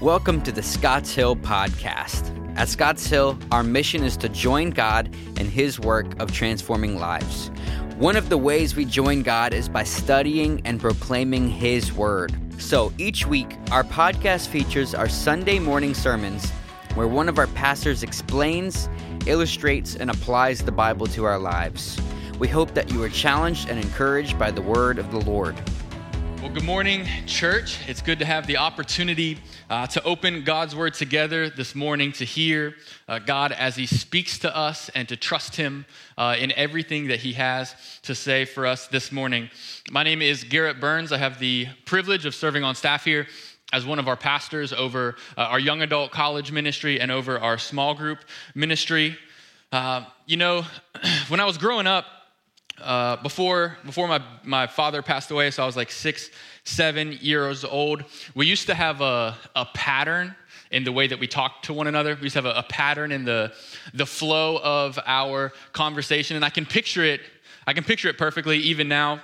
Welcome to the Scotts Hill Podcast. At Scotts Hill, our mission is to join God in His work of transforming lives. One of the ways we join God is by studying and proclaiming His Word. So each week, our podcast features our Sunday morning sermons where one of our pastors explains, illustrates, and applies the Bible to our lives. We hope that you are challenged and encouraged by the Word of the Lord. Well, good morning, church. It's good to have the opportunity uh, to open God's Word together this morning, to hear uh, God as He speaks to us, and to trust Him uh, in everything that He has to say for us this morning. My name is Garrett Burns. I have the privilege of serving on staff here as one of our pastors over uh, our young adult college ministry and over our small group ministry. Uh, you know, when I was growing up, uh, before before my, my father passed away, so I was like six, seven years old, we used to have a, a pattern in the way that we talked to one another. We used to have a, a pattern in the, the flow of our conversation. And I can picture it, I can picture it perfectly even now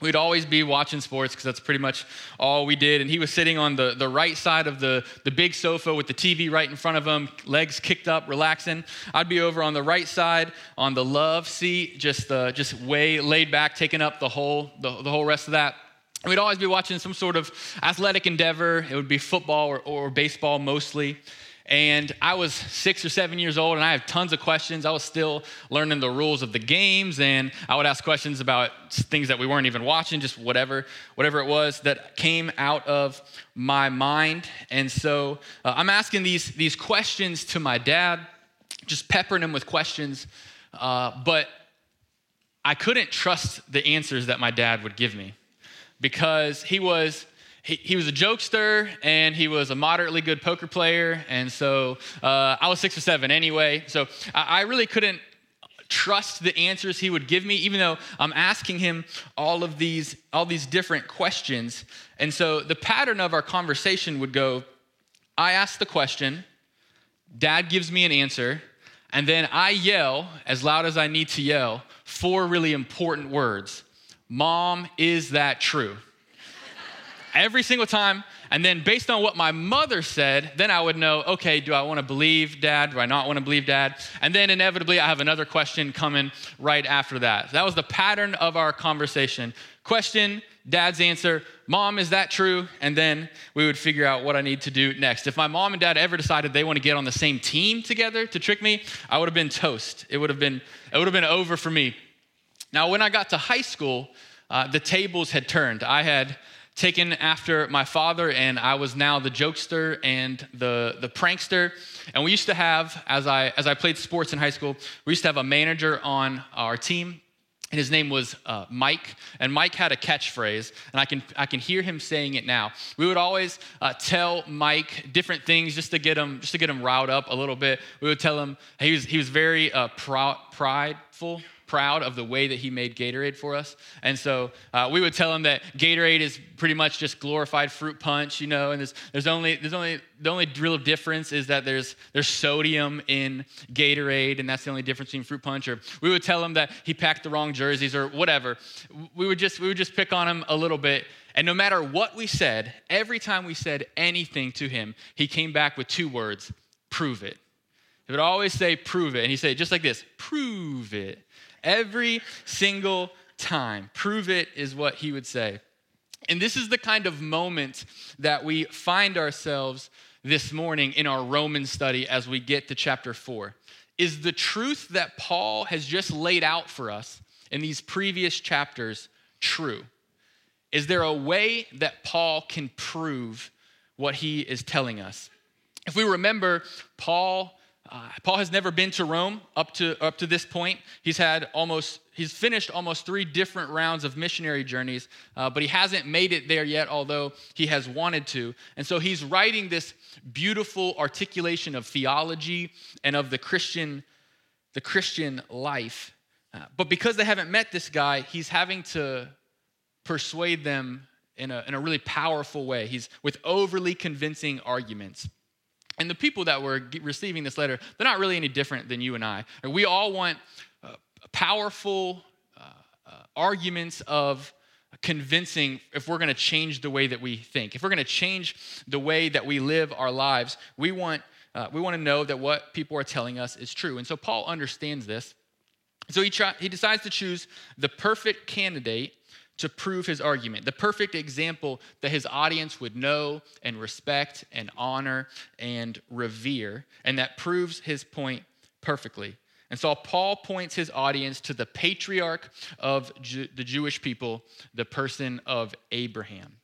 we'd always be watching sports because that's pretty much all we did. And he was sitting on the, the right side of the, the big sofa with the TV right in front of him, legs kicked up, relaxing. I'd be over on the right side on the love seat, just, uh, just way laid back, taking up the whole, the, the whole rest of that. We'd always be watching some sort of athletic endeavor. It would be football or, or baseball mostly. And I was six or seven years old, and I have tons of questions. I was still learning the rules of the games, and I would ask questions about things that we weren't even watching, just whatever, whatever it was that came out of my mind. And so uh, I'm asking these, these questions to my dad, just peppering him with questions. Uh, but I couldn't trust the answers that my dad would give me because he was he, he was a jokester and he was a moderately good poker player. And so uh, I was six or seven anyway. So I, I really couldn't trust the answers he would give me even though i'm asking him all of these all these different questions and so the pattern of our conversation would go i ask the question dad gives me an answer and then i yell as loud as i need to yell four really important words mom is that true every single time. And then, based on what my mother said, then I would know okay, do I want to believe dad? Do I not want to believe dad? And then, inevitably, I have another question coming right after that. That was the pattern of our conversation. Question, dad's answer, mom, is that true? And then we would figure out what I need to do next. If my mom and dad ever decided they want to get on the same team together to trick me, I would have been toast. It would have been, it would have been over for me. Now, when I got to high school, uh, the tables had turned. I had taken after my father, and I was now the jokester and the, the prankster. And we used to have, as I, as I played sports in high school, we used to have a manager on our team. And his name was uh, Mike, and Mike had a catchphrase, and I can, I can hear him saying it now. We would always uh, tell Mike different things just to get him, just to get him riled up a little bit. We would tell him he was, he was very uh, prideful, proud of the way that he made Gatorade for us. And so uh, we would tell him that Gatorade is pretty much just glorified fruit punch, you know, and there's, there's only, there's only, the only real difference is that there's, there's sodium in Gatorade, and that's the only difference between fruit punch. Or we would tell him that he packed the wrong jerseys or whatever. We would just, we would just pick on him a little bit. And no matter what we said, every time we said anything to him, he came back with two words prove it. He would always say, prove it. And he'd say, just like this, prove it. Every single time. Prove it is what he would say. And this is the kind of moment that we find ourselves this morning in our Roman study as we get to chapter 4. Is the truth that Paul has just laid out for us in these previous chapters true? Is there a way that Paul can prove what he is telling us? If we remember, Paul uh, Paul has never been to Rome up to, up to this point. He's had almost, he's finished almost three different rounds of missionary journeys, uh, but he hasn't made it there yet, although he has wanted to. And so he's writing this beautiful articulation of theology and of the Christian, the Christian life. Uh, but because they haven't met this guy, he's having to persuade them in a, in a really powerful way. He's with overly convincing arguments. And the people that were receiving this letter, they're not really any different than you and I. We all want uh, powerful uh, uh, arguments of convincing if we're going to change the way that we think. If we're going to change the way that we live our lives, we want, uh, we want to know that what people are telling us is true. And so Paul understands this. So he, try, he decides to choose the perfect candidate to prove his argument, the perfect example that his audience would know and respect and honor and revere, and that proves his point perfectly. And so Paul points his audience to the patriarch of Ju- the Jewish people, the person of Abraham.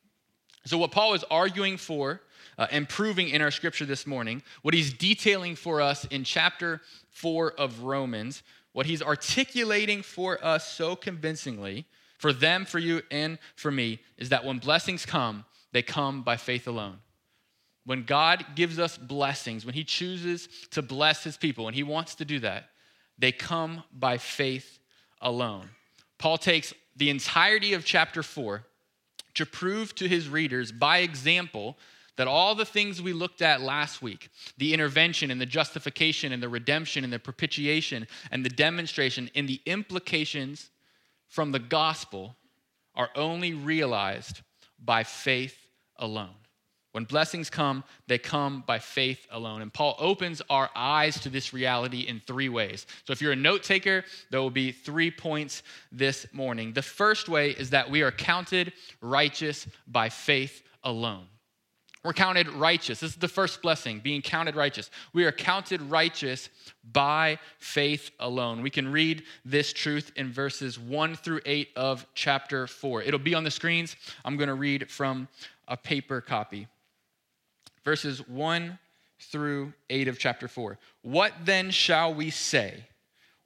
So, what Paul is arguing for uh, and proving in our scripture this morning, what he's detailing for us in chapter 4 of Romans, what he's articulating for us so convincingly, for them, for you, and for me, is that when blessings come, they come by faith alone. When God gives us blessings, when he chooses to bless his people, and he wants to do that, they come by faith alone. Paul takes the entirety of chapter 4 to prove to his readers by example that all the things we looked at last week the intervention and the justification and the redemption and the propitiation and the demonstration and the implications from the gospel are only realized by faith alone. When blessings come, they come by faith alone. And Paul opens our eyes to this reality in three ways. So if you're a note taker, there will be three points this morning. The first way is that we are counted righteous by faith alone. We're counted righteous. This is the first blessing, being counted righteous. We are counted righteous by faith alone. We can read this truth in verses 1 through 8 of chapter 4. It'll be on the screens. I'm going to read from a paper copy verses 1 through 8 of chapter 4. What then shall we say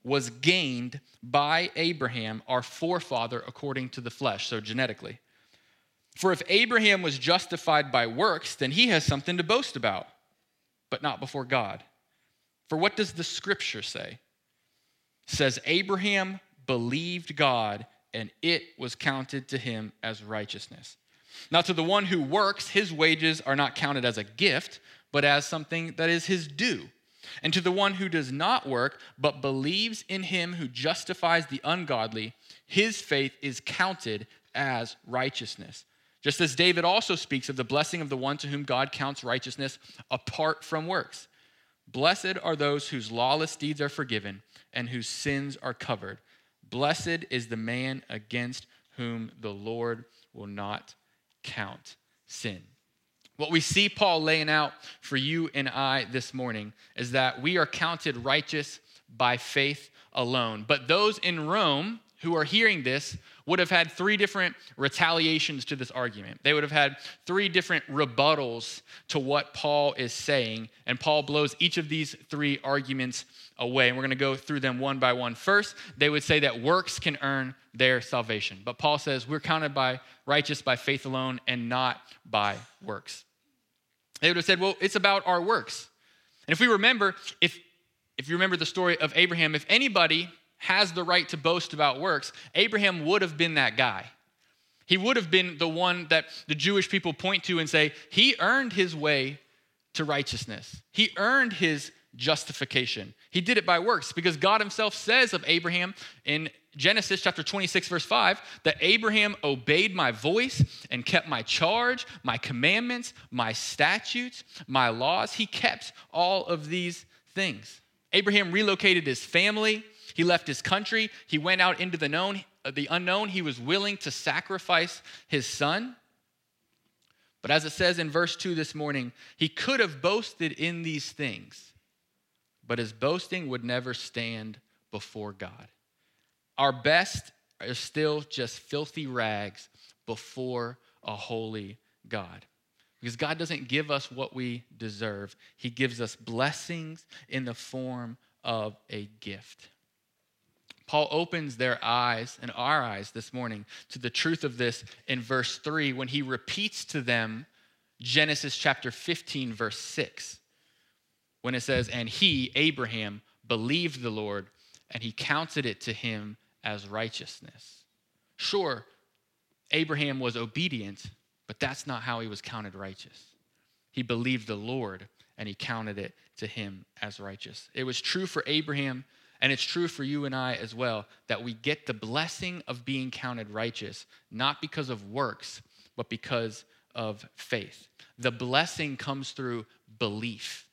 was gained by Abraham, our forefather, according to the flesh, so genetically? For if Abraham was justified by works, then he has something to boast about, but not before God. For what does the scripture say? It says Abraham believed God, and it was counted to him as righteousness. Now, to the one who works, his wages are not counted as a gift, but as something that is his due. And to the one who does not work, but believes in him who justifies the ungodly, his faith is counted as righteousness. Just as David also speaks of the blessing of the one to whom God counts righteousness apart from works. Blessed are those whose lawless deeds are forgiven and whose sins are covered. Blessed is the man against whom the Lord will not count sin. What we see Paul laying out for you and I this morning is that we are counted righteous by faith alone. But those in Rome who are hearing this would have had three different retaliations to this argument. They would have had three different rebuttals to what Paul is saying. And Paul blows each of these three arguments away. And we're going to go through them one by one. First, they would say that works can earn their salvation. But Paul says we're counted by righteous by faith alone and not by works. They would have said, well, it's about our works. And if we remember, if if you remember the story of Abraham, if anybody has the right to boast about works, Abraham would have been that guy. He would have been the one that the Jewish people point to and say, he earned his way to righteousness. He earned his justification. He did it by works because God himself says of Abraham in Genesis chapter 26, verse 5, that Abraham obeyed my voice and kept my charge, my commandments, my statutes, my laws. He kept all of these things. Abraham relocated his family. He left his country. He went out into the known, uh, the unknown. He was willing to sacrifice his son. But as it says in verse 2 this morning, he could have boasted in these things, but his boasting would never stand before God. Our best are still just filthy rags before a holy God. Because God doesn't give us what we deserve, He gives us blessings in the form of a gift. Paul opens their eyes and our eyes this morning to the truth of this in verse 3 when he repeats to them Genesis chapter 15, verse 6, when it says, And he, Abraham, believed the Lord, and he counted it to him as righteousness. Sure, Abraham was obedient, but that's not how he was counted righteous. He believed the Lord, and he counted it to him as righteous. It was true for Abraham And it's true for you and I as well that we get the blessing of being counted righteous, not because of works, but because of faith. The blessing comes through belief.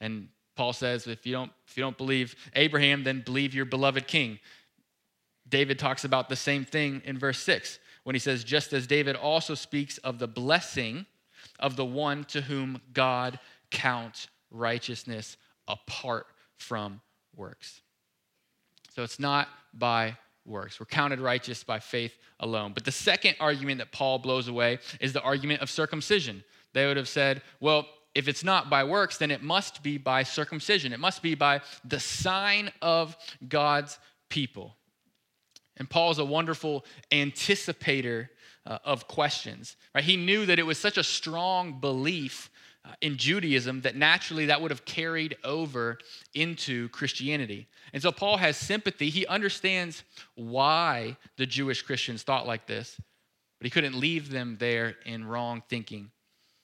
And Paul says, if you don't, if you don't believe Abraham, then believe your beloved king. David talks about the same thing in verse 6 when he says, just as David also speaks of the blessing of the one to whom God counts righteousness apart from works. So it's not by works. We're counted righteous by faith alone. But the second argument that Paul blows away is the argument of circumcision. They would have said, well, if it's not by works, then it must be by circumcision. It must be by the sign of God's people. And Paul is a wonderful anticipator uh, of questions. Right? He knew that it was such a strong belief uh, in Judaism that naturally that would have carried over into Christianity. And so Paul has sympathy. He understands why the Jewish Christians thought like this, but he couldn't leave them there in wrong thinking.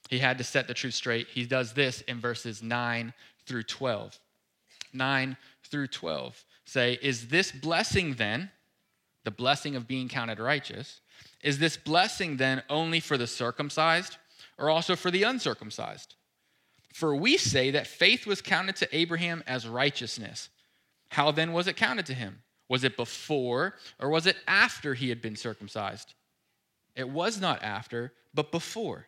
He had to set the truth straight. He does this in verses 9 through 12. 9 through 12 say, Is this blessing then, the blessing of being counted righteous, is this blessing then only for the circumcised or also for the uncircumcised? For we say that faith was counted to Abraham as righteousness. How then was it counted to him? Was it before or was it after he had been circumcised? It was not after, but before.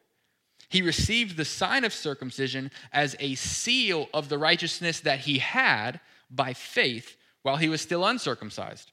He received the sign of circumcision as a seal of the righteousness that he had by faith while he was still uncircumcised.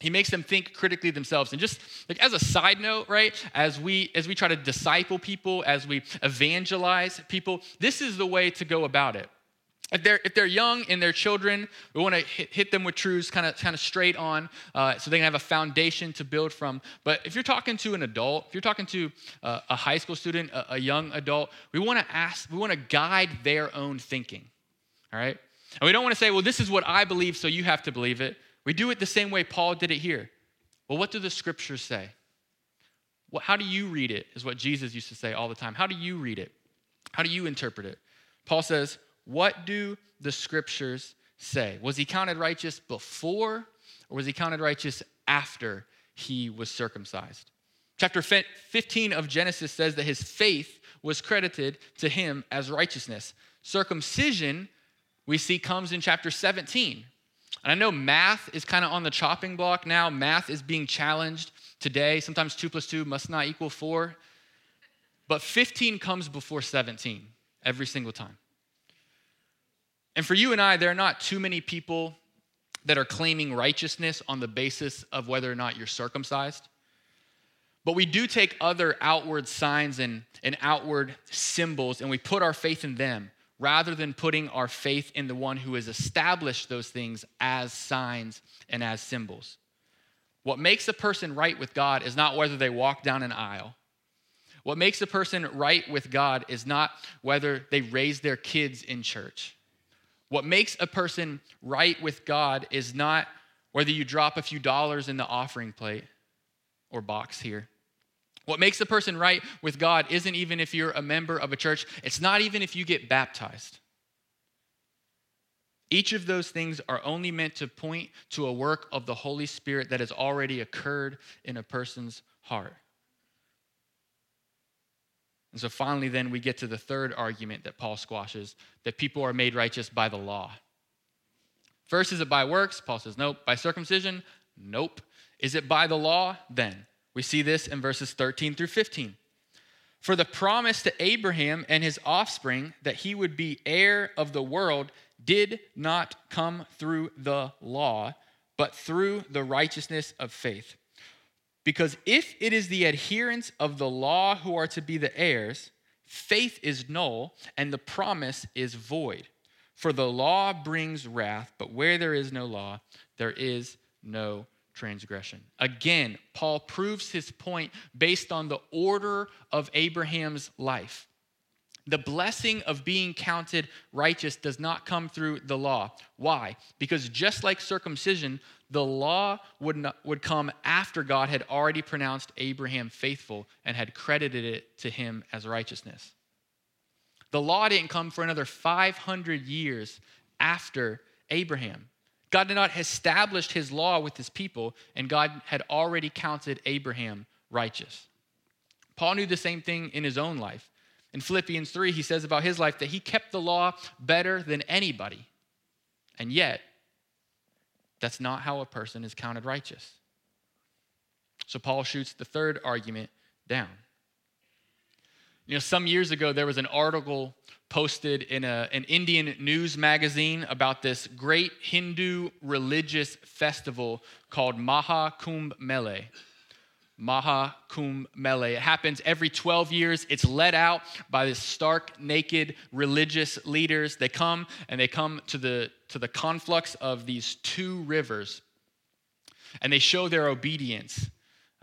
he makes them think critically themselves. And just like as a side note right as we as we try to disciple people as we evangelize people this is the way to go about it. If they're if they're young and they're children we want to hit, hit them with truths kind of kind of straight on uh, so they can have a foundation to build from. But if you're talking to an adult if you're talking to uh, a high school student a, a young adult we want to ask we want to guide their own thinking all right? And we don't want to say well this is what i believe so you have to believe it we do it the same way Paul did it here. Well, what do the scriptures say? Well, how do you read it? Is what Jesus used to say all the time. How do you read it? How do you interpret it? Paul says, What do the scriptures say? Was he counted righteous before or was he counted righteous after he was circumcised? Chapter 15 of Genesis says that his faith was credited to him as righteousness. Circumcision, we see, comes in chapter 17. And I know math is kind of on the chopping block now. Math is being challenged today. Sometimes 2 plus 2 must not equal 4. But 15 comes before 17 every single time. And for you and I, there are not too many people that are claiming righteousness on the basis of whether or not you're circumcised. But we do take other outward signs and, and outward symbols and we put our faith in them rather than putting our faith in the one who has established those things as signs and as symbols. What makes a person right with God is not whether they walk down an aisle. What makes a person right with God is not whether they raise their kids in church. What makes a person right with God is not whether you drop a few dollars in the offering plate or box here. What makes a person right with God isn't even if you're a member of a church, it's not even if you get baptized. Each of those things are only meant to point to a work of the Holy Spirit that has already occurred in a person's heart. And so finally, then we get to the third argument that Paul squashes that people are made righteous by the law. First, is it by works? Paul says, nope. By circumcision? Nope. Is it by the law? Then. We see this in verses 13 through 15. For the promise to Abraham and his offspring that he would be heir of the world did not come through the law, but through the righteousness of faith. Because if it is the adherents of the law who are to be the heirs, faith is null and the promise is void. For the law brings wrath, but where there is no law, there is no transgression. Again, Paul proves his point based on the order of Abraham's life. The blessing of being counted righteous does not come through the law. Why? Because just like circumcision, the law would, not, would come after God had already pronounced Abraham faithful and had credited it to him as righteousness. The law didn't come for another 500 years after Abraham. God did not establish his law with his people, and God had already counted Abraham righteous. Paul knew the same thing in his own life. In Philippians 3, he says about his life that he kept the law better than anybody. And yet, that's not how a person is counted righteous. So Paul shoots the third argument down. You know, some years ago, there was an article posted in a, an Indian news magazine about this great Hindu religious festival called Maha Kumbh Mela. Maha Kumbh Mela. It happens every 12 years. It's led out by this stark naked religious leaders. They come and they come to the, to the conflux of these two rivers and they show their obedience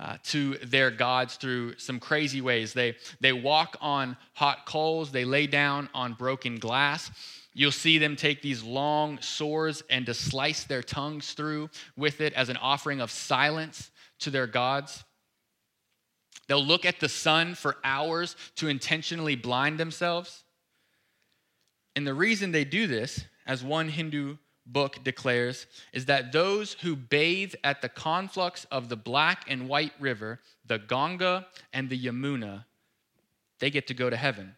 uh, to their gods through some crazy ways. They, they walk on hot coals, they lay down on broken glass. You'll see them take these long swords and to slice their tongues through with it as an offering of silence to their gods. They'll look at the sun for hours to intentionally blind themselves. And the reason they do this, as one Hindu book declares, is that those who bathe at the conflux of the Black and White River, the Ganga and the Yamuna, they get to go to heaven.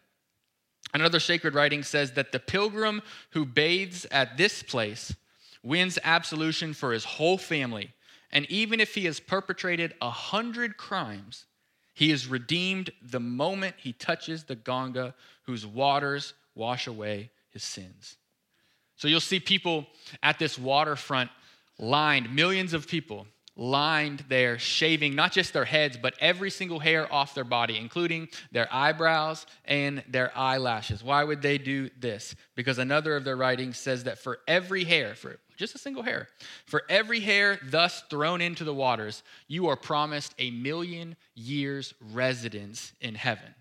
Another sacred writing says that the pilgrim who bathes at this place wins absolution for his whole family. And even if he has perpetrated a hundred crimes, he is redeemed the moment he touches the Ganga, whose waters wash away his sins. So you'll see people at this waterfront lined, millions of people lined there, shaving not just their heads, but every single hair off their body, including their eyebrows and their eyelashes. Why would they do this? Because another of their writings says that for every hair, for just a single hair. For every hair thus thrown into the waters, you are promised a million years residence in heaven.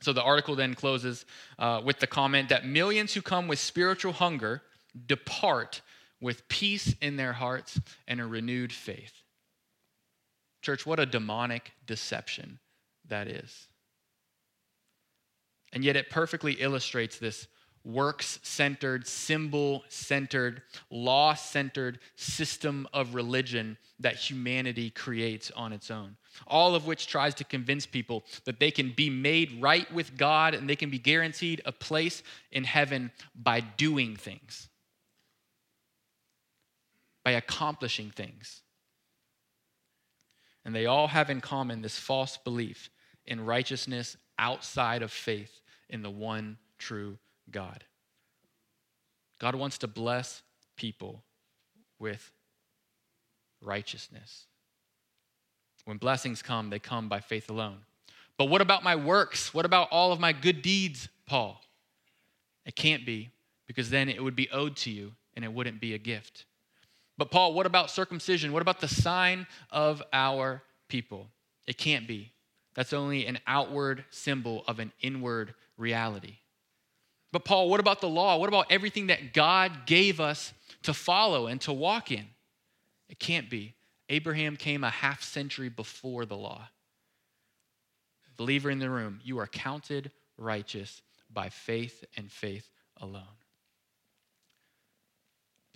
So the article then closes uh, with the comment that millions who come with spiritual hunger depart with peace in their hearts and a renewed faith. Church, what a demonic deception that is. And yet it perfectly illustrates this works centered, symbol centered, law centered system of religion that humanity creates on its own. All of which tries to convince people that they can be made right with God and they can be guaranteed a place in heaven by doing things, by accomplishing things. And they all have in common this false belief in righteousness outside of faith in the one true God. God wants to bless people with righteousness. When blessings come, they come by faith alone. But what about my works? What about all of my good deeds, Paul? It can't be, because then it would be owed to you and it wouldn't be a gift. But, Paul, what about circumcision? What about the sign of our people? It can't be. That's only an outward symbol of an inward reality. But, Paul, what about the law? What about everything that God gave us to follow and to walk in? It can't be. Abraham came a half century before the law. Believer in the room, you are counted righteous by faith and faith alone.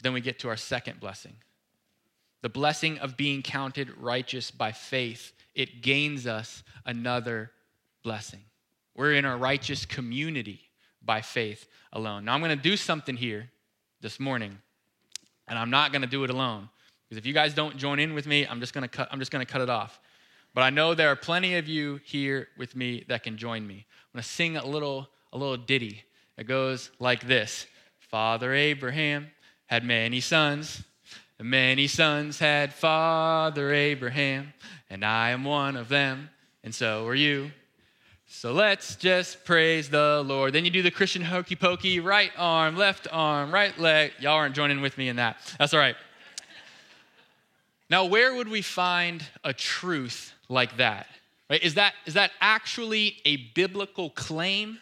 Then we get to our second blessing the blessing of being counted righteous by faith. It gains us another blessing. We're in a righteous community by faith alone. Now, I'm going to do something here this morning, and I'm not going to do it alone. Because if you guys don't join in with me, I'm just going to cut, I'm just going to cut it off. But I know there are plenty of you here with me that can join me. I'm going to sing a little, a little ditty. It goes like this Father Abraham had many sons. And many sons had Father Abraham, and I am one of them, and so are you. So let's just praise the Lord. Then you do the Christian hokey pokey, right arm, left arm, right leg. Y'all aren't joining with me in that. That's all right. Now, where would we find a truth like that? Right? Is that is that actually a biblical claim?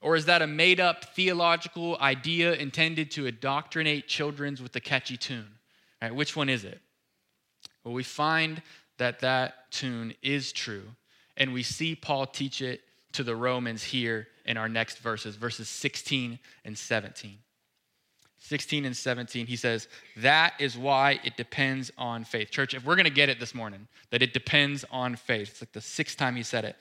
Or is that a made up theological idea intended to indoctrinate children with a catchy tune? Right, which one is it? Well, we find that that tune is true, and we see Paul teach it to the Romans here in our next verses, verses 16 and 17. 16 and 17, he says, That is why it depends on faith. Church, if we're going to get it this morning, that it depends on faith, it's like the sixth time he said it.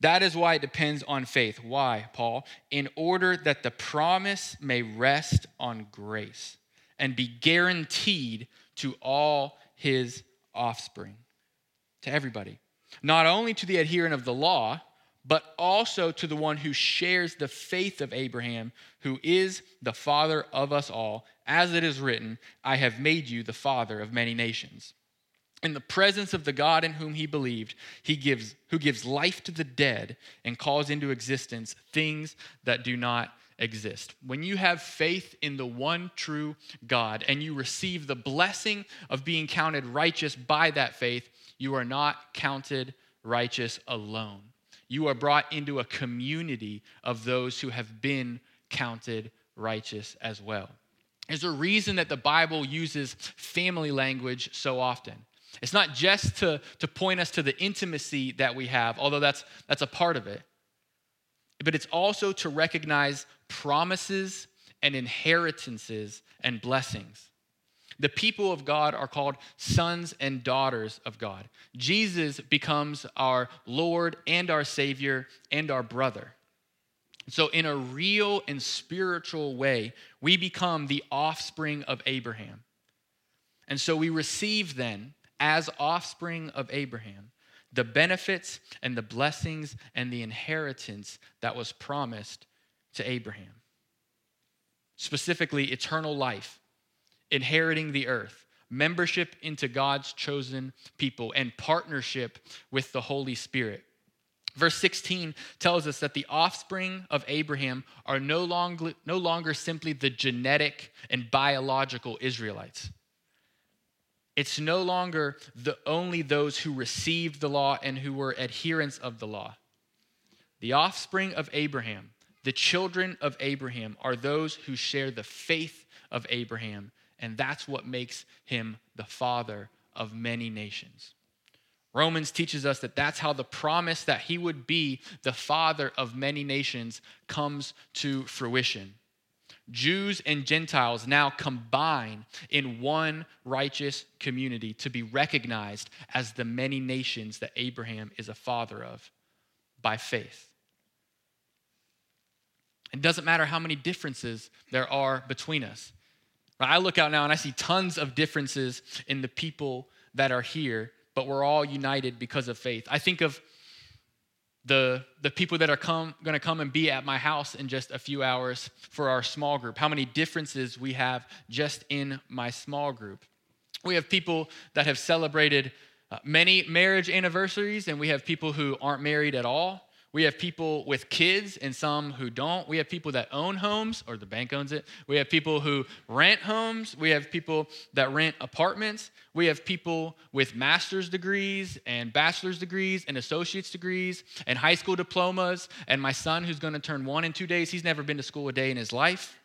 That is why it depends on faith. Why, Paul? In order that the promise may rest on grace and be guaranteed to all his offspring, to everybody. Not only to the adherent of the law, but also to the one who shares the faith of Abraham, who is the father of us all. As it is written, I have made you the father of many nations in the presence of the God in whom he believed, he gives who gives life to the dead and calls into existence things that do not exist. When you have faith in the one true God and you receive the blessing of being counted righteous by that faith, you are not counted righteous alone. You are brought into a community of those who have been counted righteous as well. There's a reason that the Bible uses family language so often. It's not just to, to point us to the intimacy that we have, although that's, that's a part of it, but it's also to recognize promises and inheritances and blessings. The people of God are called sons and daughters of God. Jesus becomes our Lord and our Savior and our brother. So, in a real and spiritual way, we become the offspring of Abraham. And so we receive then as offspring of Abraham, the benefits and the blessings and the inheritance that was promised to Abraham. Specifically, eternal life, inheriting the earth, membership into God's chosen people, and partnership with the Holy Spirit. Verse 16 tells us that the offspring of Abraham are no longer, no longer simply the genetic and biological Israelites. It's no longer the only those who received the law and who were adherents of the law. The offspring of Abraham, the children of Abraham, are those who share the faith of Abraham, and that's what makes him the father of many nations. Romans teaches us that that's how the promise that he would be the father of many nations comes to fruition. Jews and Gentiles now combine in one righteous community to be recognized as the many nations that Abraham is a father of by faith. It doesn't matter how many differences there are between us. I look out now and I see tons of differences in the people that are here, but we're all united because of faith. I think of the, the people that are come, going to come and be at my house in just a few hours for our small group, how many differences we have just in my small group. We have people that have celebrated uh, many marriage anniversaries, and we have people who aren't married at all. We have people with kids and some who don't. We have people that own homes or the bank owns it. We have people who rent homes. We have people that rent apartments. We have people with master's degrees and bachelor's degrees and associate's degrees and high school diplomas. And my son, who's going to turn one in two days, he's never been to school a day in his life.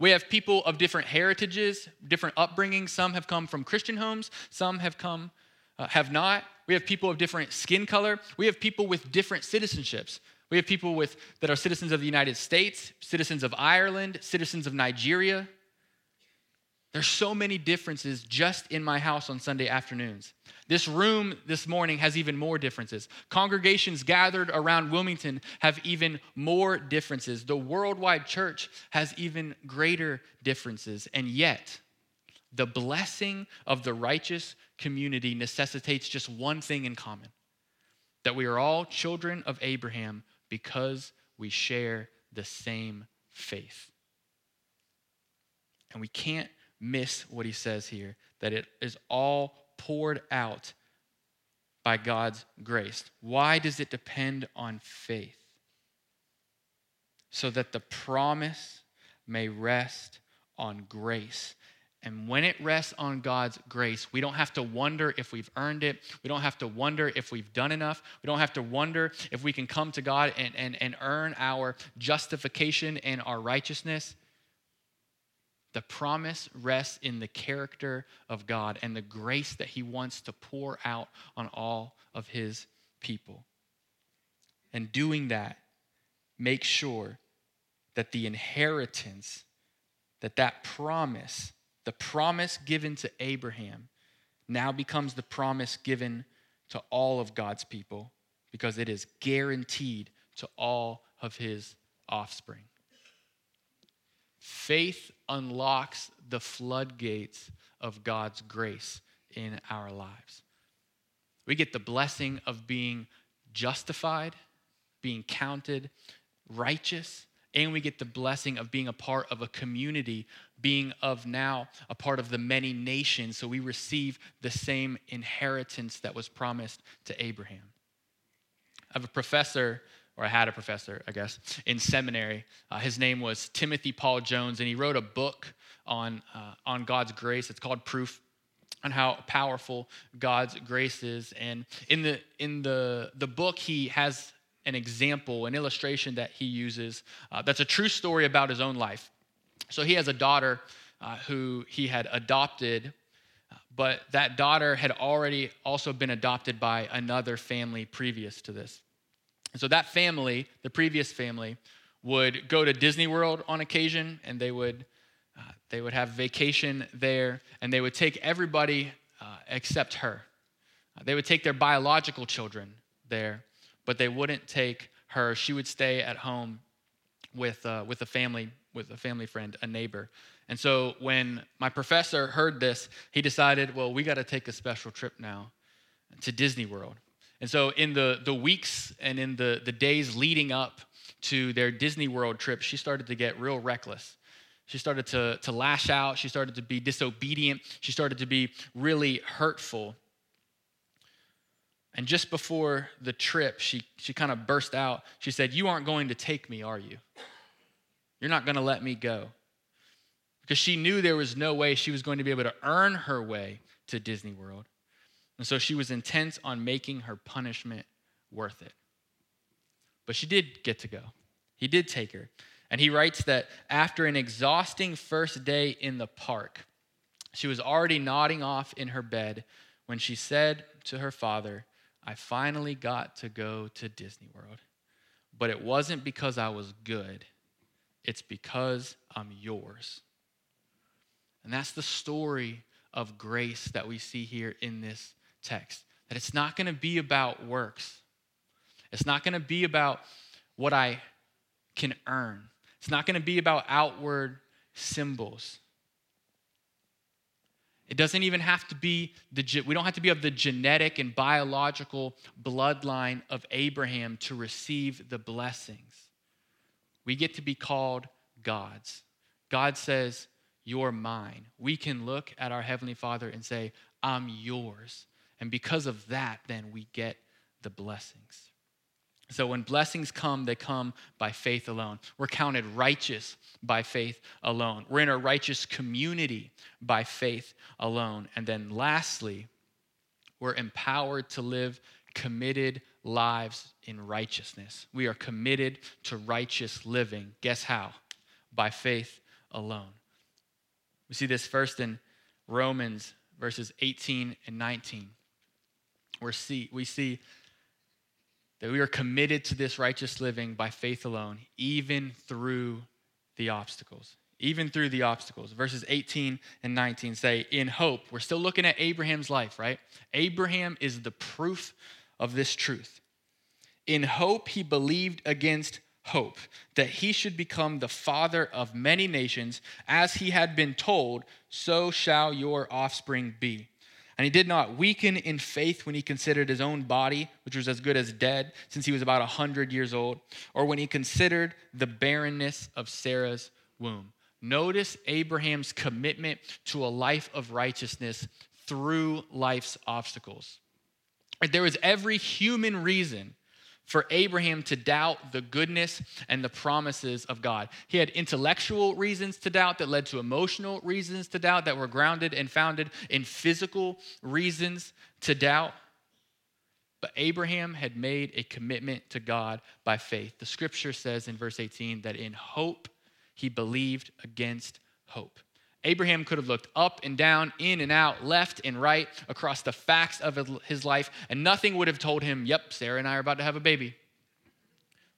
We have people of different heritages, different upbringings. Some have come from Christian homes, some have come, uh, have not. We have people of different skin color. We have people with different citizenships. We have people with, that are citizens of the United States, citizens of Ireland, citizens of Nigeria. There's so many differences just in my house on Sunday afternoons. This room this morning has even more differences. Congregations gathered around Wilmington have even more differences. The worldwide church has even greater differences. And yet, the blessing of the righteous community necessitates just one thing in common that we are all children of Abraham because we share the same faith. And we can't miss what he says here that it is all poured out by God's grace. Why does it depend on faith? So that the promise may rest on grace And when it rests on God's grace, we don't have to wonder if we've earned it. We don't have to wonder if we've done enough. We don't have to wonder if we can come to God and, and, and earn our justification and our righteousness. The promise rests in the character of God and the grace that He wants to pour out on all of His people. And doing that, make sure that the inheritance, that that promise, the promise given to Abraham, now becomes the promise given to all of God's people because it is guaranteed to all of his offspring. Faith unlocks the floodgates of God's grace in our lives. We get the blessing of being justified, being counted righteous, and we get the blessing of being a part of a community, being of now a part of the many nations. So we receive the same inheritance that was promised to Abraham. I have a professor, or I had a professor, I guess, in seminary. Uh, his name was Timothy Paul Jones, and he wrote a book on, uh, on God's grace. It's called Proof on how powerful God's grace is. And in the in the the book, he has an example, an illustration that he uses uh, that's a true story about his own life. So he has a daughter uh, who he had adopted, uh, but that daughter had already also been adopted by another family previous to this. And so that family, the previous family, would go to Disney World on occasion, and they would uh, they would have vacation there, and they would take everybody uh, except her. Uh, they would take their biological children there, but they wouldn't take her. She would stay at home with, uh, with a family, with a family friend, a neighbor. And so when my professor heard this, he decided, well, we got to take a special trip now to Disney World. And so in the, the weeks and in the, the days leading up to their Disney World trip, she started to get real reckless. She started to, to lash out. She started to be disobedient. She started to be really hurtful. And just before the trip, she, she kind of burst out. She said, You aren't going to take me, are you? You're not going to let me go. Because she knew there was no way she was going to be able to earn her way to Disney World. And so she was intent on making her punishment worth it. But she did get to go. He did take her. And he writes that after an exhausting first day in the park, she was already nodding off in her bed when she said to her father, I finally got to go to Disney World. But it wasn't because I was good, it's because I'm yours. And that's the story of grace that we see here in this text. That it's not going to be about works, it's not going to be about what I can earn, it's not going to be about outward symbols. It doesn't even have to be the we don't have to be of the genetic and biological bloodline of Abraham to receive the blessings. We get to be called God's. God says, "You're mine." We can look at our heavenly Father and say, "I'm yours." And because of that, then we get the blessings. So when blessings come, they come by faith alone. We're counted righteous by faith alone. We're in a righteous community by faith alone. And then lastly, we're empowered to live committed lives in righteousness. We are committed to righteous living. Guess how? By faith alone. We see this first in Romans verses 18 and 19. we see, we see that we are committed to this righteous living by faith alone, even through the obstacles. Even through the obstacles. Verses 18 and 19 say, In hope, we're still looking at Abraham's life, right? Abraham is the proof of this truth. In hope, he believed against hope that he should become the father of many nations, as he had been told, so shall your offspring be. And he did not weaken in faith when he considered his own body, which was as good as dead, since he was about 100 years old, or when he considered the barrenness of Sarah's womb. Notice Abraham's commitment to a life of righteousness through life's obstacles. There was every human reason for Abraham to doubt the goodness and the promises of God. He had intellectual reasons to doubt that led to emotional reasons to doubt that were grounded and founded in physical reasons to doubt. But Abraham had made a commitment to God by faith. The scripture says in verse 18 that in hope he believed against hope. Abraham could have looked up and down, in and out, left and right across the facts of his life, and nothing would have told him, Yep, Sarah and I are about to have a baby.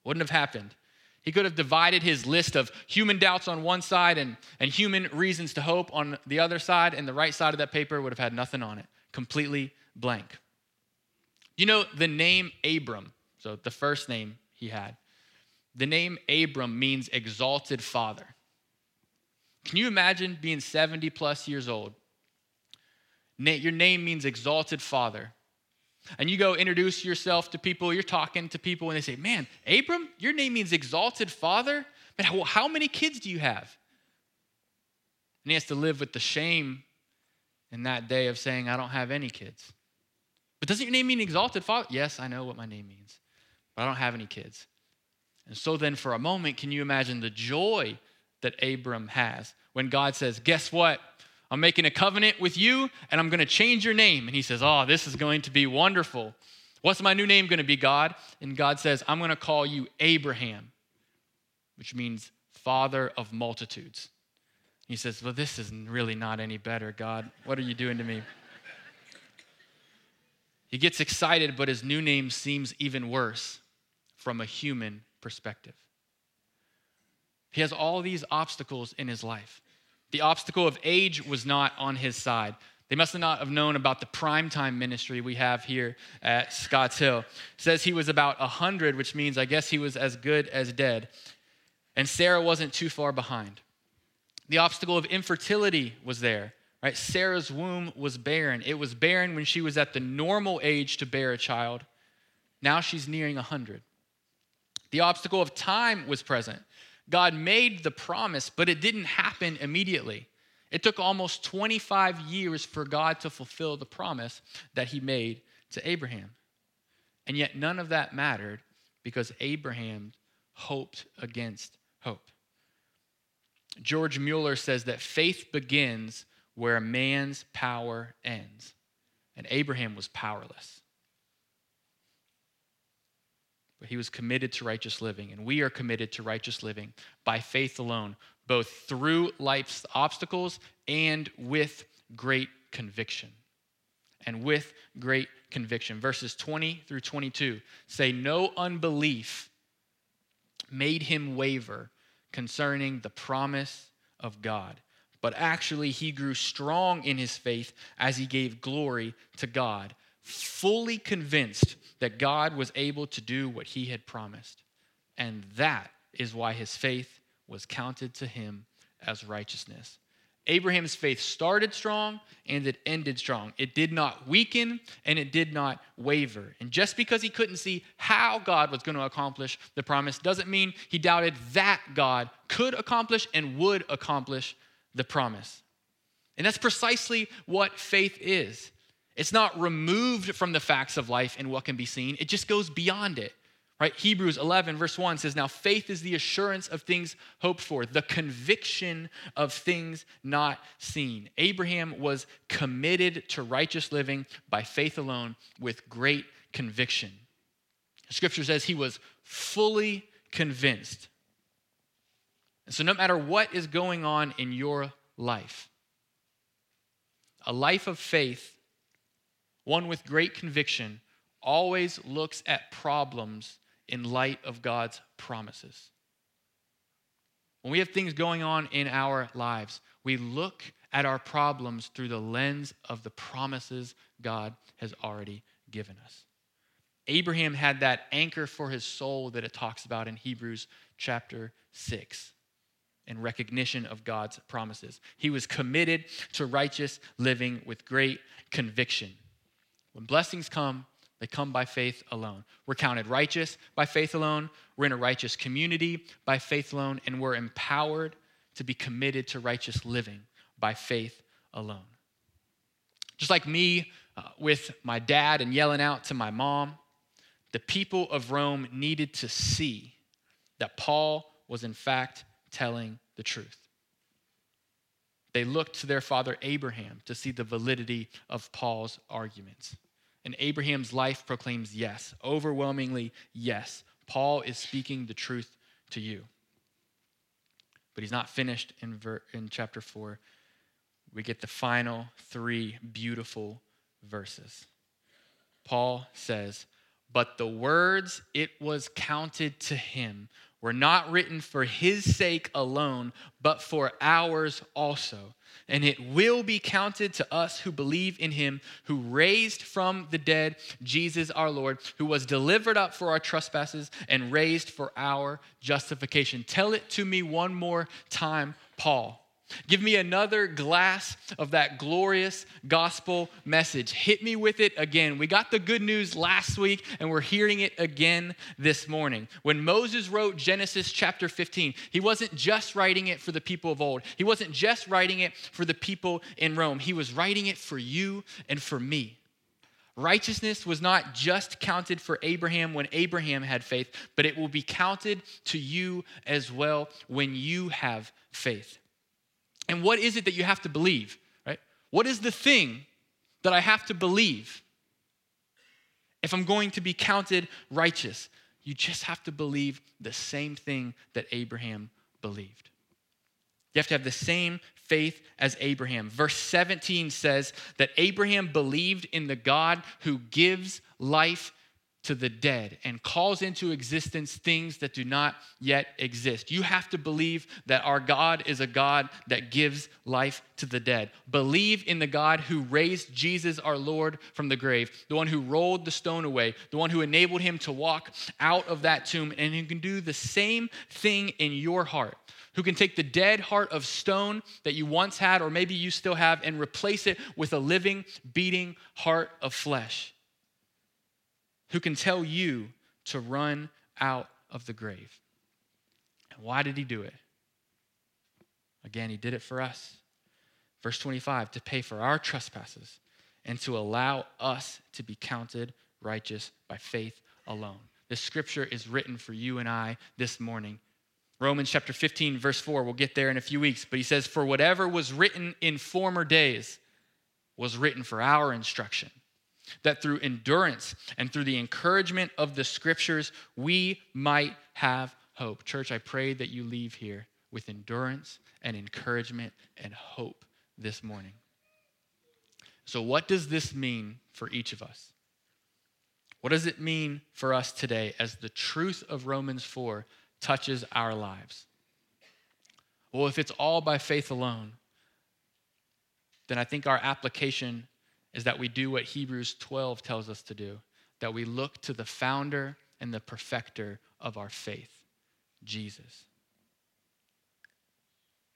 Wouldn't have happened. He could have divided his list of human doubts on one side and, and human reasons to hope on the other side, and the right side of that paper would have had nothing on it, completely blank. You know, the name Abram, so the first name he had, the name Abram means exalted father. Can you imagine being 70 plus years old? Your name means exalted father. And you go introduce yourself to people, you're talking to people, and they say, Man, Abram, your name means exalted father? But how, how many kids do you have? And he has to live with the shame in that day of saying, I don't have any kids. But doesn't your name mean exalted father? Yes, I know what my name means, but I don't have any kids. And so then, for a moment, can you imagine the joy that Abram has when God says, Guess what? I'm making a covenant with you and I'm going to change your name. And he says, Oh, this is going to be wonderful. What's my new name going to be, God? And God says, I'm going to call you Abraham, which means father of multitudes. He says, Well, this is really not any better, God. What are you doing to me? he gets excited, but his new name seems even worse from a human perspective. He has all these obstacles in his life. The obstacle of age was not on his side. They must not have known about the primetime ministry we have here at Scotts Hill. Says he was about 100, which means I guess he was as good as dead. And Sarah wasn't too far behind. The obstacle of infertility was there, right? Sarah's womb was barren. It was barren when she was at the normal age to bear a child. Now she's nearing 100. The obstacle of time was present. God made the promise, but it didn't happen immediately. It took almost 25 years for God to fulfill the promise that he made to Abraham. And yet, none of that mattered because Abraham hoped against hope. George Mueller says that faith begins where man's power ends, and Abraham was powerless but he was committed to righteous living. And we are committed to righteous living by faith alone, both through life's obstacles and with great conviction. And with great conviction. Verses 20 through 22 say, No unbelief made him waver concerning the promise of God. But actually, he grew strong in his faith as he gave glory to God, fully convinced that God was able to do what he had promised. And that is why his faith was counted to him as righteousness. Abraham's faith started strong and it ended strong. It did not weaken and it did not waver. And just because he couldn't see how God was going to accomplish the promise doesn't mean he doubted that God could accomplish and would accomplish the promise. And that's precisely what faith is. It's not removed from the facts of life and what can be seen, it just goes beyond it. Right? Hebrews 11, verse 1 says, Now faith is the assurance of things hoped for, the conviction of things not seen. Abraham was committed to righteous living by faith alone with great conviction. Scripture says he was fully convinced. And so, no matter what is going on in your life, a life of faith one with great conviction, always looks at problems in light of God's promises. When we have things going on in our lives, we look at our problems through the lens of the promises God has already given us. Abraham had that anchor for his soul that it talks about in Hebrews chapter 6 in recognition of God's promises. He was committed to righteous living with great conviction. When blessings come, they come by faith alone. We're counted righteous by faith alone. We're in a righteous community by faith alone. And we're empowered to be committed to righteous living by faith alone. Just like me uh, with my dad and yelling out to my mom, the people of Rome needed to see that Paul was, in fact, telling the truth. They looked to their father Abraham to see the validity of Paul's arguments. And Abraham's life proclaims yes, overwhelmingly yes. Paul is speaking the truth to you. But he's not finished in, ver- in chapter 4. We get the final three beautiful verses. Paul says, But the words it was counted to him were not written for his sake alone, but for ours also. And it will be counted to us who believe in him, who raised from the dead Jesus our Lord, who was delivered up for our trespasses and raised for our justification. Tell it to me one more time, Paul. Give me another glass of that glorious gospel message. Hit me with it again. We got the good news last week, and we're hearing it again this morning. When Moses wrote Genesis chapter 15, he wasn't just writing it for the people of old, he wasn't just writing it for the people in Rome, he was writing it for you and for me. Righteousness was not just counted for Abraham when Abraham had faith, but it will be counted to you as well when you have faith. And what is it that you have to believe, right? What is the thing that I have to believe if I'm going to be counted righteous? You just have to believe the same thing that Abraham believed. You have to have the same faith as Abraham. Verse 17 says that Abraham believed in the God who gives life to the dead and calls into existence things that do not yet exist. You have to believe that our God is a God that gives life to the dead. Believe in the God who raised Jesus our Lord from the grave, the one who rolled the stone away, the one who enabled him to walk out of that tomb, and who can do the same thing in your heart. Who can take the dead heart of stone that you once had, or maybe you still have, and replace it with a living, beating heart of flesh who can tell you to run out of the grave. And why did he do it? Again, he did it for us. Verse 25 to pay for our trespasses and to allow us to be counted righteous by faith alone. This scripture is written for you and I this morning. Romans chapter 15, verse 4, we'll get there in a few weeks, but he says, For whatever was written in former days was written for our instruction that through endurance and through the encouragement of the scriptures, we might have hope. Church, I pray that you leave here with endurance and encouragement and hope this morning. So, what does this mean for each of us? What does it mean for us today as the truth of Romans 4 touches our lives? Well, if it's all by faith alone, then I think our application is that we do what Hebrews 12 tells us to do that we look to the founder and the perfecter of our faith, Jesus.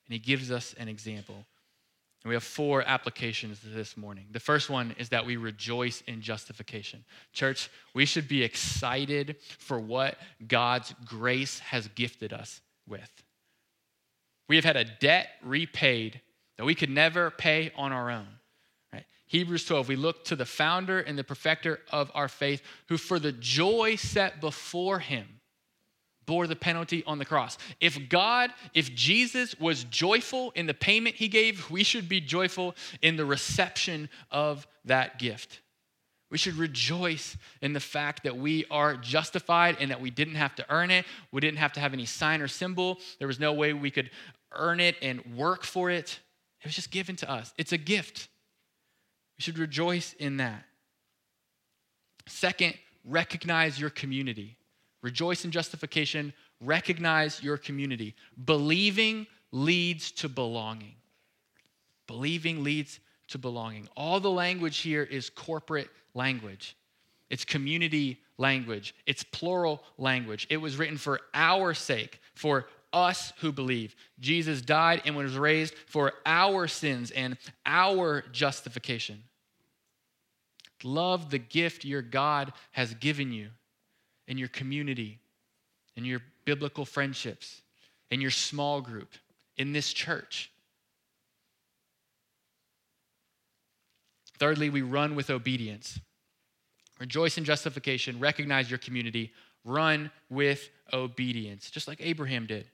And he gives us an example. And we have four applications this morning. The first one is that we rejoice in justification. Church, we should be excited for what God's grace has gifted us with. We have had a debt repaid that we could never pay on our own. Hebrews 12, we look to the founder and the perfecter of our faith, who for the joy set before him bore the penalty on the cross. If God, if Jesus was joyful in the payment he gave, we should be joyful in the reception of that gift. We should rejoice in the fact that we are justified and that we didn't have to earn it. We didn't have to have any sign or symbol. There was no way we could earn it and work for it. It was just given to us. It's a gift. We should rejoice in that. Second, recognize your community. Rejoice in justification, recognize your community. Believing leads to belonging. Believing leads to belonging. All the language here is corporate language. It's community language. It's plural language. It was written for our sake, for us who believe. Jesus died and was raised for our sins and our justification. Love the gift your God has given you in your community, in your biblical friendships, in your small group, in this church. Thirdly, we run with obedience. Rejoice in justification, recognize your community, run with obedience, just like Abraham did.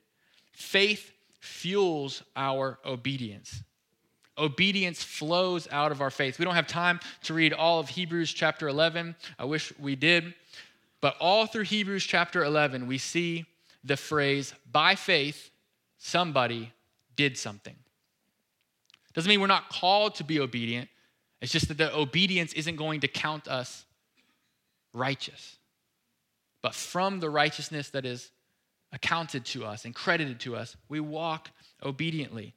Faith fuels our obedience. Obedience flows out of our faith. We don't have time to read all of Hebrews chapter 11. I wish we did. But all through Hebrews chapter 11, we see the phrase, by faith, somebody did something. Doesn't mean we're not called to be obedient. It's just that the obedience isn't going to count us righteous. But from the righteousness that is accounted to us and credited to us, we walk obediently.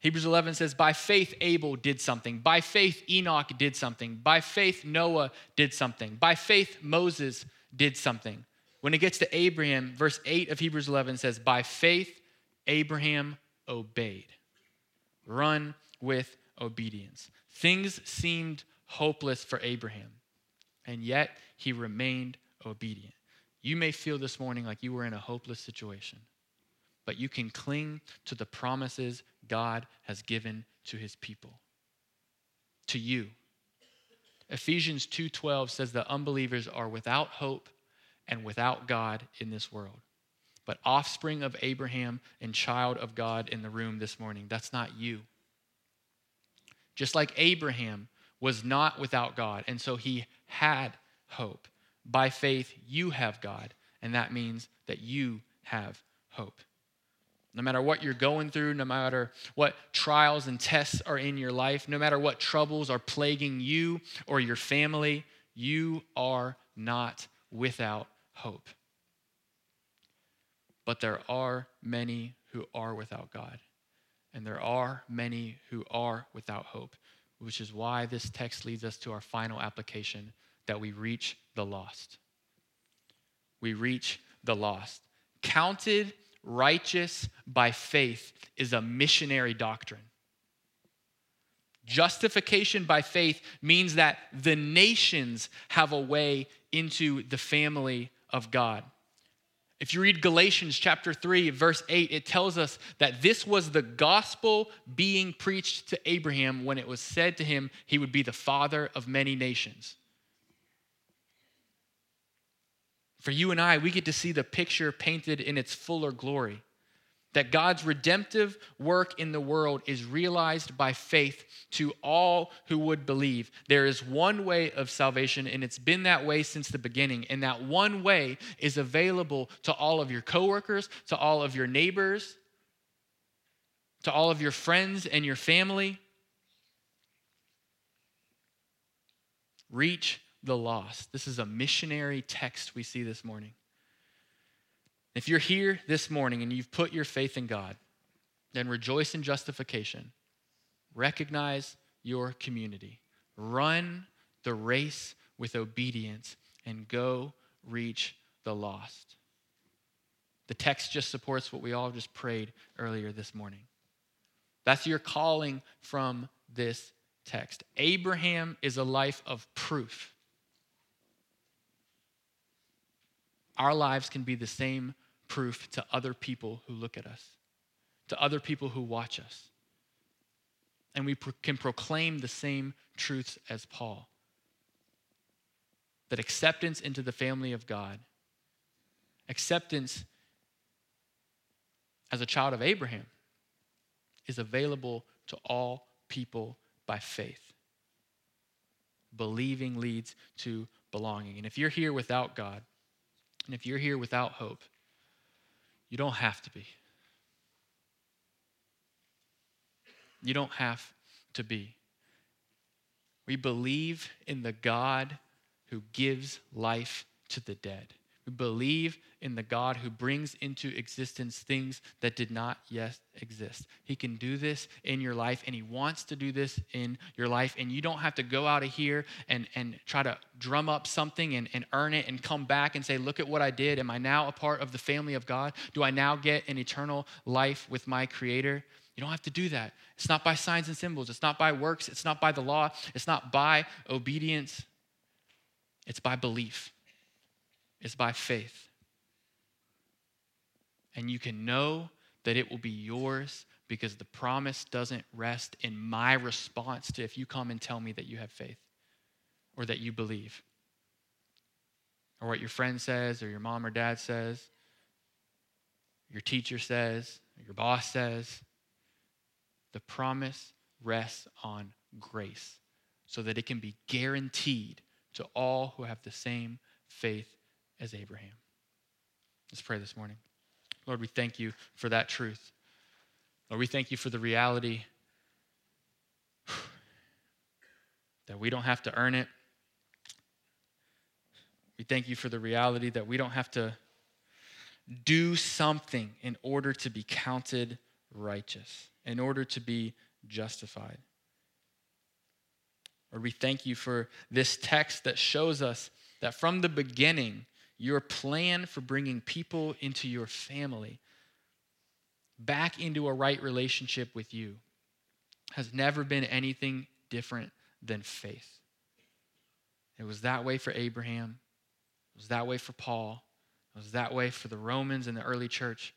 Hebrews 11 says, By faith, Abel did something. By faith, Enoch did something. By faith, Noah did something. By faith, Moses did something. When it gets to Abraham, verse 8 of Hebrews 11 says, By faith, Abraham obeyed. Run with obedience. Things seemed hopeless for Abraham, and yet he remained obedient. You may feel this morning like you were in a hopeless situation, but you can cling to the promises God has given to his people. To you. Ephesians 2:12 says that unbelievers are without hope and without God in this world. But offspring of Abraham and child of God in the room this morning, that's not you. Just like Abraham was not without God, and so he had hope. By faith, you have God, and that means that you have hope. No matter what you're going through, no matter what trials and tests are in your life, no matter what troubles are plaguing you or your family, you are not without hope. But there are many who are without God, and there are many who are without hope, which is why this text leads us to our final application that we reach the lost. We reach the lost. Counted righteous by faith is a missionary doctrine. Justification by faith means that the nations have a way into the family of God. If you read Galatians chapter 3, verse 8, it tells us that this was the gospel being preached to Abraham when it was said to him he would be the father of many nations. For you and I, we get to see the picture painted in its fuller glory. That God's redemptive work in the world is realized by faith to all who would believe. There is one way of salvation, and it's been that way since the beginning. And that one way is available to all of your coworkers, to all of your neighbors, to all of your friends and your family. Reach the lost. This is a missionary text we see this morning. If you're here this morning and you've put your faith in God, then rejoice in justification. Recognize your community. Run the race with obedience and go reach the lost. The text just supports what we all just prayed earlier this morning. That's your calling from this text. Abraham is a life of proof our lives can be the same proof to other people who look at us, to other people who watch us. And we pro- can proclaim the same truths as Paul that acceptance into the family of God, acceptance as a child of Abraham, is available to all people by faith. Believing leads to belonging. And if you're here without God, and if you're here without hope, you don't have to be. You don't have to be. We believe in the God who gives life to the dead. We believe in the God who brings into existence things that did not yet exist. He can do this in your life, and He wants to do this in your life. And you don't have to go out of here and, and try to drum up something and, and earn it and come back and say, Look at what I did. Am I now a part of the family of God? Do I now get an eternal life with my Creator? You don't have to do that. It's not by signs and symbols, it's not by works, it's not by the law, it's not by obedience, it's by belief is by faith. And you can know that it will be yours because the promise doesn't rest in my response to if you come and tell me that you have faith or that you believe. or what your friend says, or your mom or dad says, your teacher says, your boss says. The promise rests on grace so that it can be guaranteed to all who have the same faith as Abraham. Let's pray this morning. Lord, we thank you for that truth. Lord, we thank you for the reality that we don't have to earn it. We thank you for the reality that we don't have to do something in order to be counted righteous, in order to be justified. Lord, we thank you for this text that shows us that from the beginning, your plan for bringing people into your family back into a right relationship with you has never been anything different than faith. It was that way for Abraham, it was that way for Paul, it was that way for the Romans and the early church,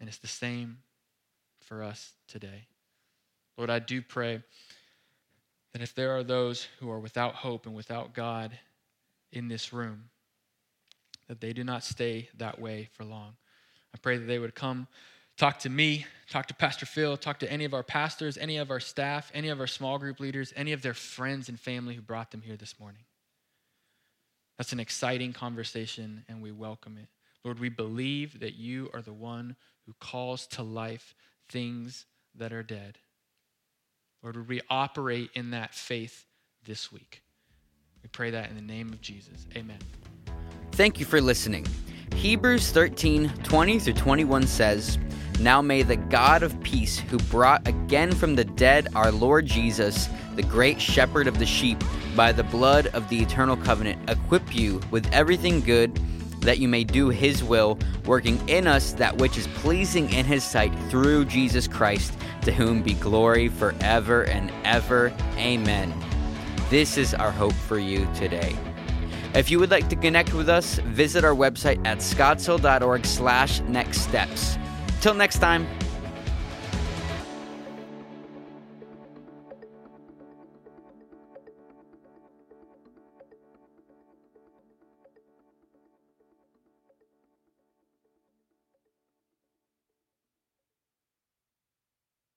and it's the same for us today. Lord, I do pray that if there are those who are without hope and without God in this room, that they do not stay that way for long. I pray that they would come talk to me, talk to Pastor Phil, talk to any of our pastors, any of our staff, any of our small group leaders, any of their friends and family who brought them here this morning. That's an exciting conversation, and we welcome it. Lord, we believe that you are the one who calls to life things that are dead. Lord, would we operate in that faith this week? We pray that in the name of Jesus. Amen. Thank you for listening. Hebrews 13 20 through 21 says, Now may the God of peace, who brought again from the dead our Lord Jesus, the great shepherd of the sheep, by the blood of the eternal covenant, equip you with everything good that you may do his will, working in us that which is pleasing in his sight through Jesus Christ, to whom be glory forever and ever. Amen. This is our hope for you today. If you would like to connect with us, visit our website at scottshill.org slash next steps. Till next time.